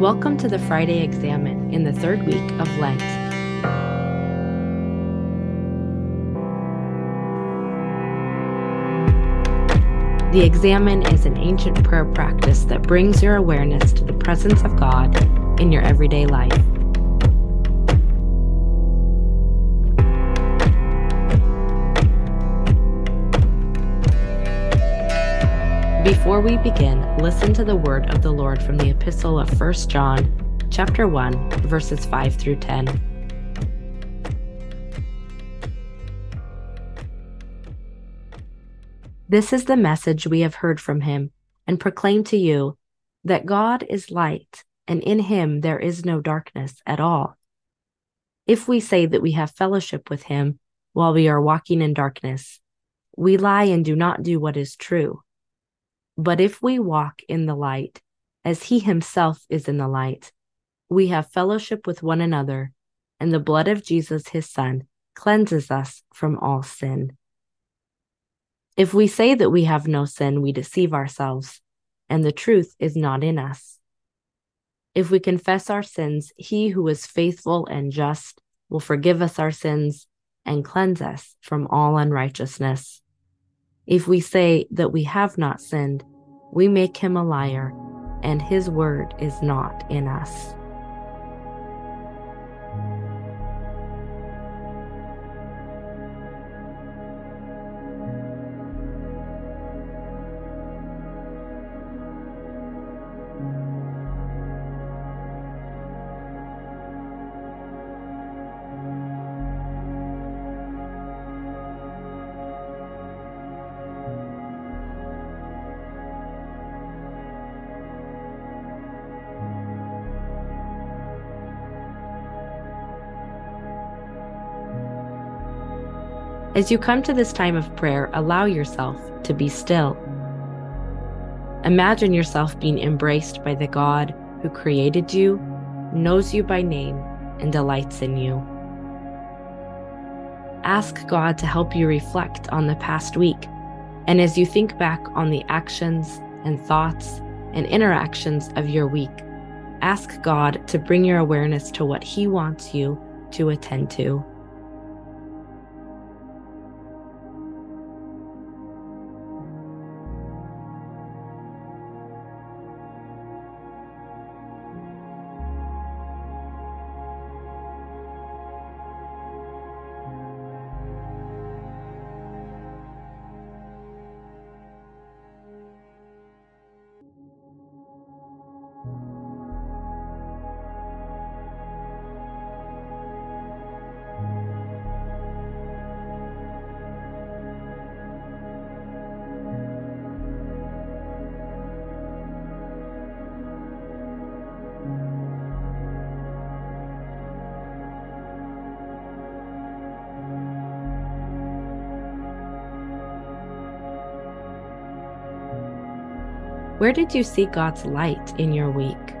Welcome to the Friday Examen in the third week of Lent. The Examen is an ancient prayer practice that brings your awareness to the presence of God in your everyday life. Before we begin, listen to the word of the Lord from the epistle of 1 John, chapter 1, verses 5 through 10. This is the message we have heard from him and proclaim to you that God is light, and in him there is no darkness at all. If we say that we have fellowship with him while we are walking in darkness, we lie and do not do what is true. But if we walk in the light, as he himself is in the light, we have fellowship with one another, and the blood of Jesus his Son cleanses us from all sin. If we say that we have no sin, we deceive ourselves, and the truth is not in us. If we confess our sins, he who is faithful and just will forgive us our sins and cleanse us from all unrighteousness. If we say that we have not sinned, we make him a liar, and his word is not in us. As you come to this time of prayer, allow yourself to be still. Imagine yourself being embraced by the God who created you, knows you by name, and delights in you. Ask God to help you reflect on the past week, and as you think back on the actions and thoughts and interactions of your week, ask God to bring your awareness to what He wants you to attend to. Where did you see God's light in your week?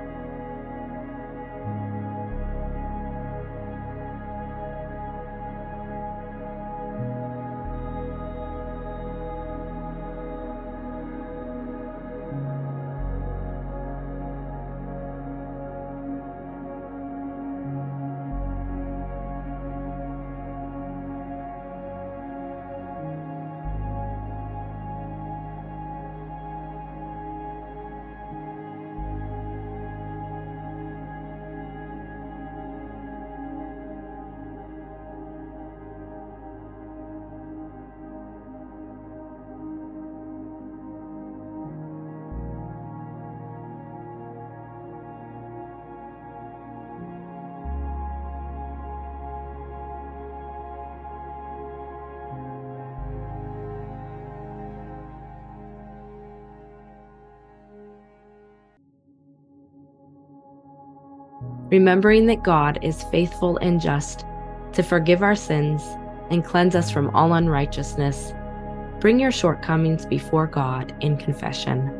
Remembering that God is faithful and just to forgive our sins and cleanse us from all unrighteousness, bring your shortcomings before God in confession.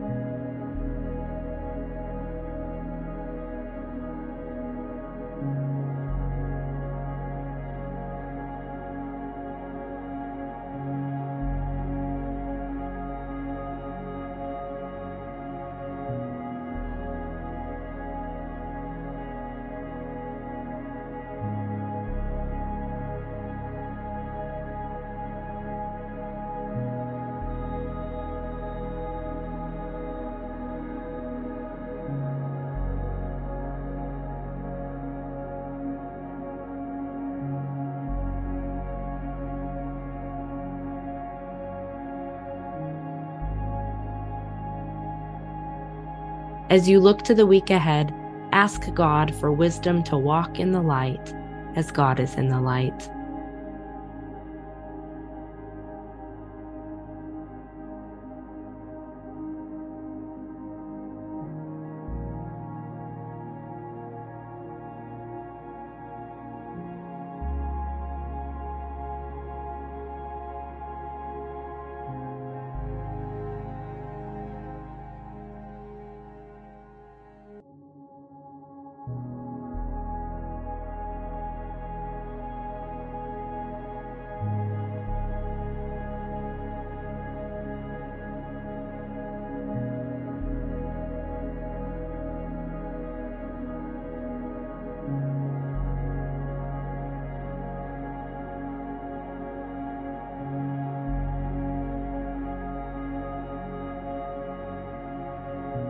As you look to the week ahead, ask God for wisdom to walk in the light as God is in the light.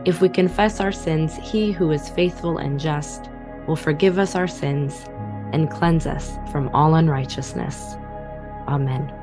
If we confess our sins, he who is faithful and just will forgive us our sins and cleanse us from all unrighteousness. Amen.